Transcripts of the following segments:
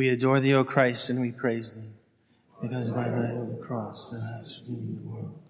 We adore thee, O Christ, and we praise thee, because by thy holy cross thou hast redeemed the world.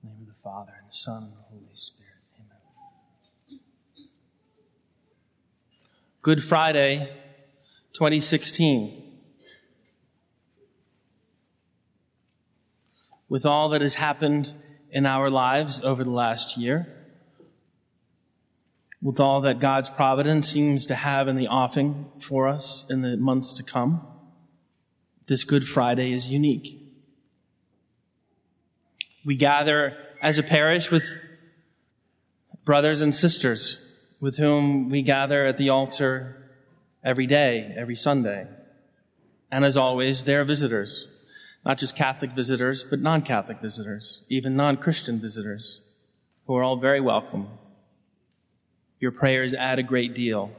In the name of the Father, and the Son, and the Holy Spirit. Amen. Good Friday, 2016. With all that has happened in our lives over the last year, with all that God's providence seems to have in the offing for us in the months to come, this Good Friday is unique. We gather as a parish with brothers and sisters with whom we gather at the altar every day, every Sunday. And as always, they're visitors, not just Catholic visitors, but non-Catholic visitors, even non-Christian visitors, who are all very welcome your prayers add a great deal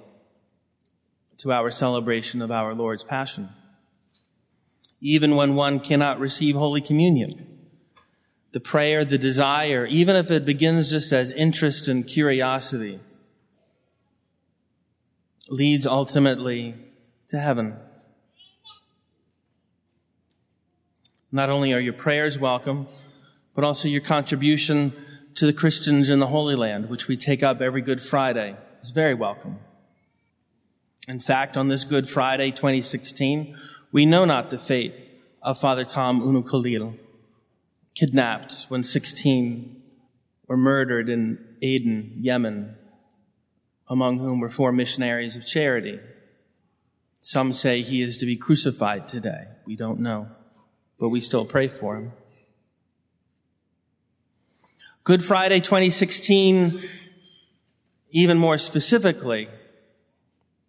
to our celebration of our Lord's Passion. Even when one cannot receive Holy Communion, the prayer, the desire, even if it begins just as interest and curiosity, leads ultimately to heaven. Not only are your prayers welcome, but also your contribution to the Christians in the Holy Land, which we take up every Good Friday, is very welcome. In fact, on this Good Friday 2016, we know not the fate of Father Tom Uzhunnalil, kidnapped when 16 were murdered in Aden, Yemen, among whom were four missionaries of charity. Some say he is to be crucified today. We don't know, but we still pray for him. Good Friday 2016, even more specifically,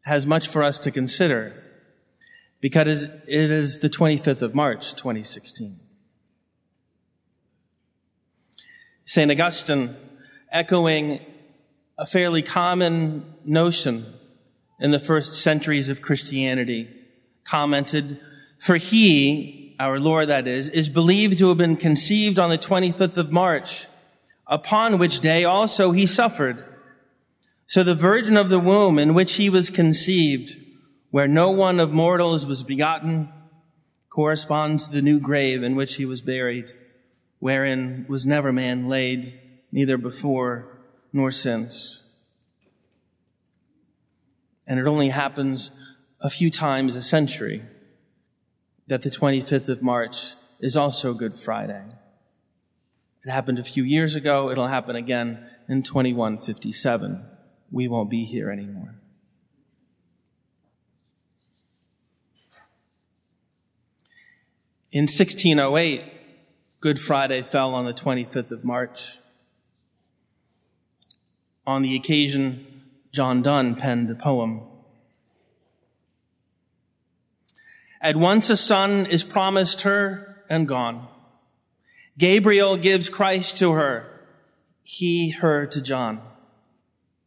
has much for us to consider because it is the 25th of March 2016. St. Augustine, echoing a fairly common notion in the first centuries of Christianity, commented, For he, our Lord that is, is believed to have been conceived on the 25th of March upon which day also he suffered. So the virgin of the womb in which he was conceived, where no one of mortals was begotten, corresponds to the new grave in which he was buried, wherein was never man laid, neither before nor since. And it only happens a few times a century that the 25th of March is also Good Friday. It happened a few years ago. It'll happen again in 2157. We won't be here anymore. In 1608, Good Friday fell on the 25th of March. On the occasion, John Donne penned a poem. At once a son is promised her and gone. Gabriel gives Christ to her, he her to John.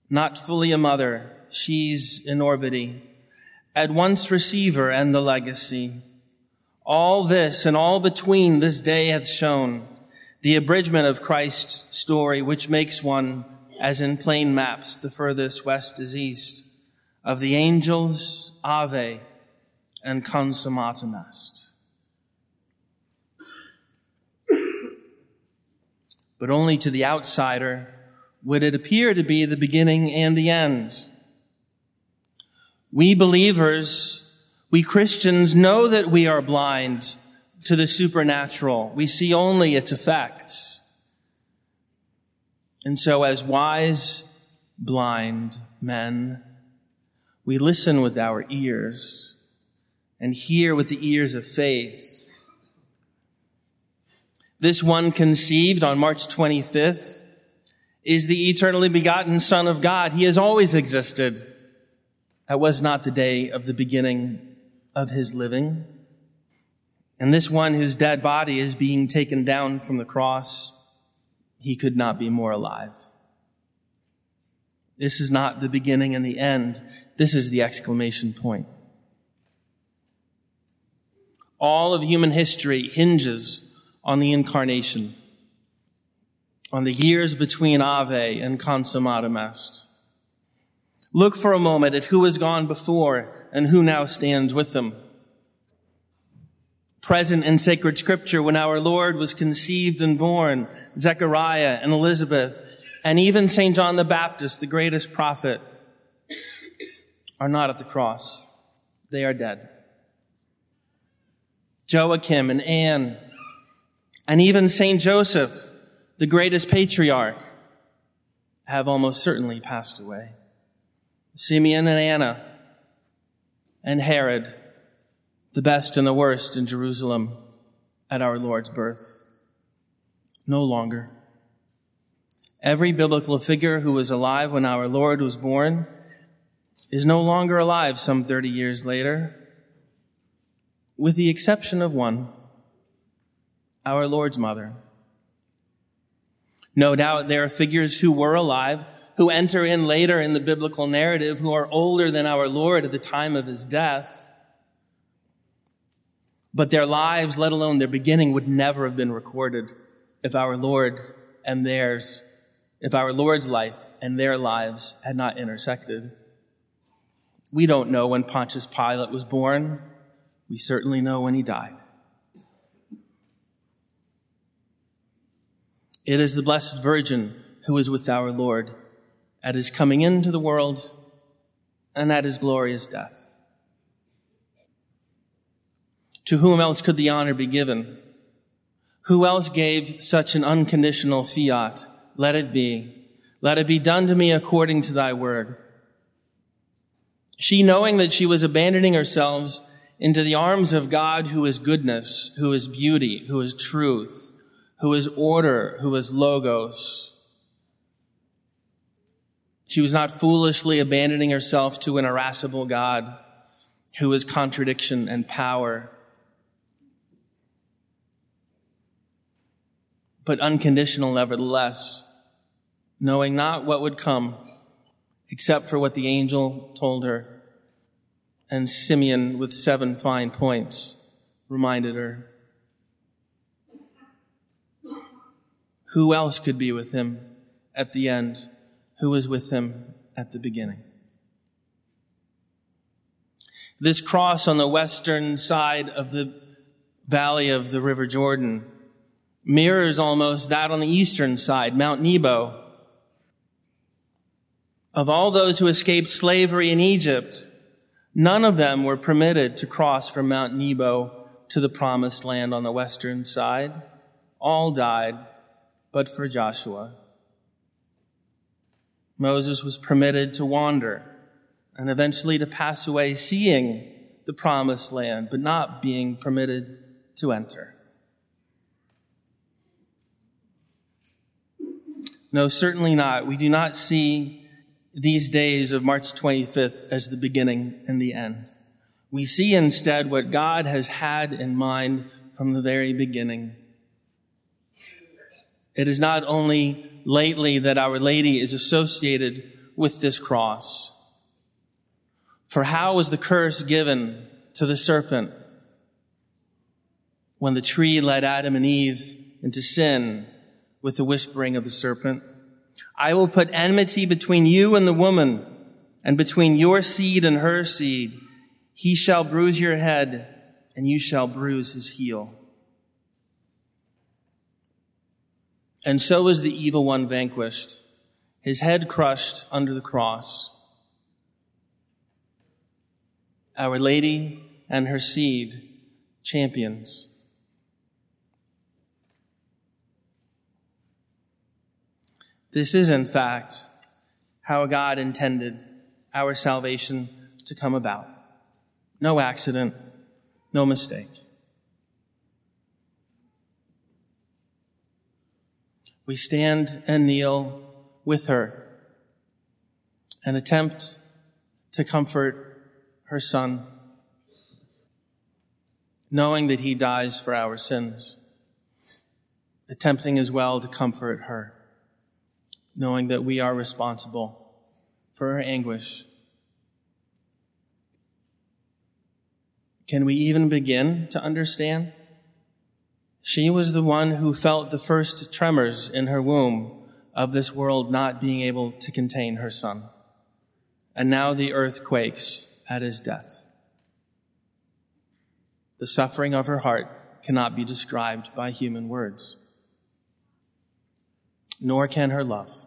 Not fully a mother, she's in orbity, at once receiver and the legacy. All this and all between this day hath shown the abridgment of Christ's story, which makes one, as in plain maps, the furthest west is east, of the angels, Ave, and consummatum est. but only to the outsider would it appear to be the beginning and the end. We believers, we Christians know that we are blind to the supernatural. We see only its effects. And so as wise, blind men, we listen with our ears and hear with the ears of faith this one conceived on March 25th is the eternally begotten Son of God. He has always existed. That was not the day of the beginning of his living. And this one, whose dead body is being taken down from the cross. He could not be more alive. This is not the beginning and the end. This is the exclamation point. All of human history hinges on the incarnation, on the years between Ave and Consummatum Est. Look for a moment at who has gone before and who now stands with them. present in sacred scripture when our Lord was conceived and born, Zechariah and Elizabeth, and even St. John the Baptist, the greatest prophet, are not at the cross. They are dead. Joachim and Anne, and even St. Joseph, the greatest patriarch, have almost certainly passed away. Simeon and Anna and Herod, the best and the worst in Jerusalem at our Lord's birth. No longer. Every biblical figure who was alive when our Lord was born is no longer alive some 30 years later, with the exception of one, our Lord's mother. No doubt there are figures who were alive, who enter in later in the biblical narrative, who are older than our Lord at the time of his death. But their lives, let alone their beginning, would never have been recorded if our Lord and theirs, if our Lord's life and their lives had not intersected. We don't know when Pontius Pilate was born. We certainly know when he died. It is the Blessed Virgin who is with our Lord at his coming into the world and at his glorious death. To whom else could the honor be given? Who else gave such an unconditional fiat? Let it be. Let it be done to me according to thy word. She, knowing that she was abandoning herself into the arms of God who is goodness, who is beauty, who is truth, who is order, who is logos. She was not foolishly abandoning herself to an irascible God who is contradiction and power, but unconditional nevertheless, knowing not what would come except for what the angel told her. And Simeon, with seven fine points, reminded her Who else could be with him at the end? Who was with him at the beginning? This cross on the western side of the valley of the River Jordan mirrors almost that on the eastern side, Mount Nebo. Of all those who escaped slavery in Egypt, none of them were permitted to cross from Mount Nebo to the promised land on the western side. All died but for Joshua. Moses was permitted to wander and eventually to pass away seeing the promised land, but not being permitted to enter. No, certainly not. We do not see these days of March 25th as the beginning and the end. We see instead what God has had in mind from the very beginning it is not only lately that Our Lady is associated with this cross. For how was the curse given to the serpent when the tree led Adam and Eve into sin with the whispering of the serpent? I will put enmity between you and the woman and between your seed and her seed. He shall bruise your head and you shall bruise his heel. And so is the evil one vanquished, his head crushed under the cross. Our Lady and her seed, champions. This is, in fact, how God intended our salvation to come about. No accident, no mistake. We stand and kneel with her and attempt to comfort her son, knowing that he dies for our sins, attempting as well to comfort her, knowing that we are responsible for her anguish. Can we even begin to understand? She was the one who felt the first tremors in her womb of this world not being able to contain her son. And now the earth quakes at his death. The suffering of her heart cannot be described by human words, nor can her love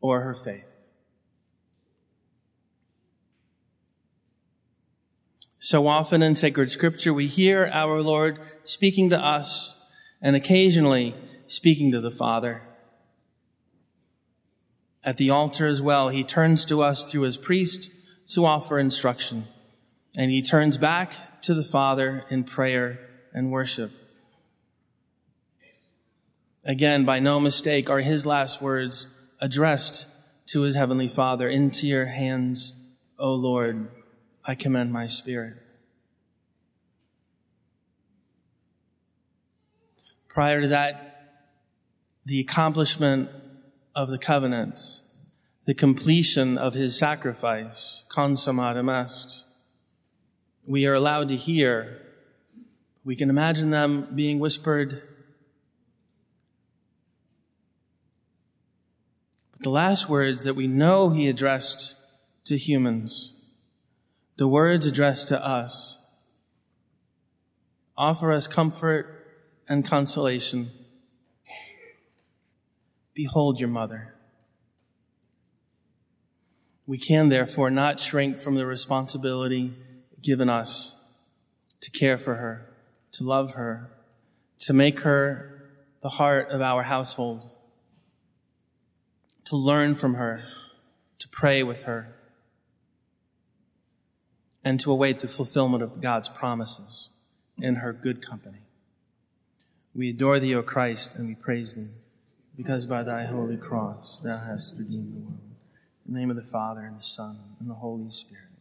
or her faith. So often in sacred scripture, we hear our Lord speaking to us and occasionally speaking to the Father. At the altar as well, he turns to us through his priest to offer instruction, and he turns back to the Father in prayer and worship. Again, by no mistake, are his last words addressed to his heavenly Father Into your hands, O Lord, I commend my spirit. Prior to that, the accomplishment of the covenant, the completion of his sacrifice, consummatum est. We are allowed to hear. We can imagine them being whispered. But the last words that we know he addressed to humans, the words addressed to us, offer us comfort and consolation. Behold your mother. We can therefore not shrink from the responsibility given us to care for her, to love her, to make her the heart of our household, to learn from her, to pray with her, and to await the fulfillment of God's promises in her good company. We adore thee, O Christ, and we praise thee because by thy holy cross thou hast redeemed the world. In the name of the Father, and the Son, and the Holy Spirit.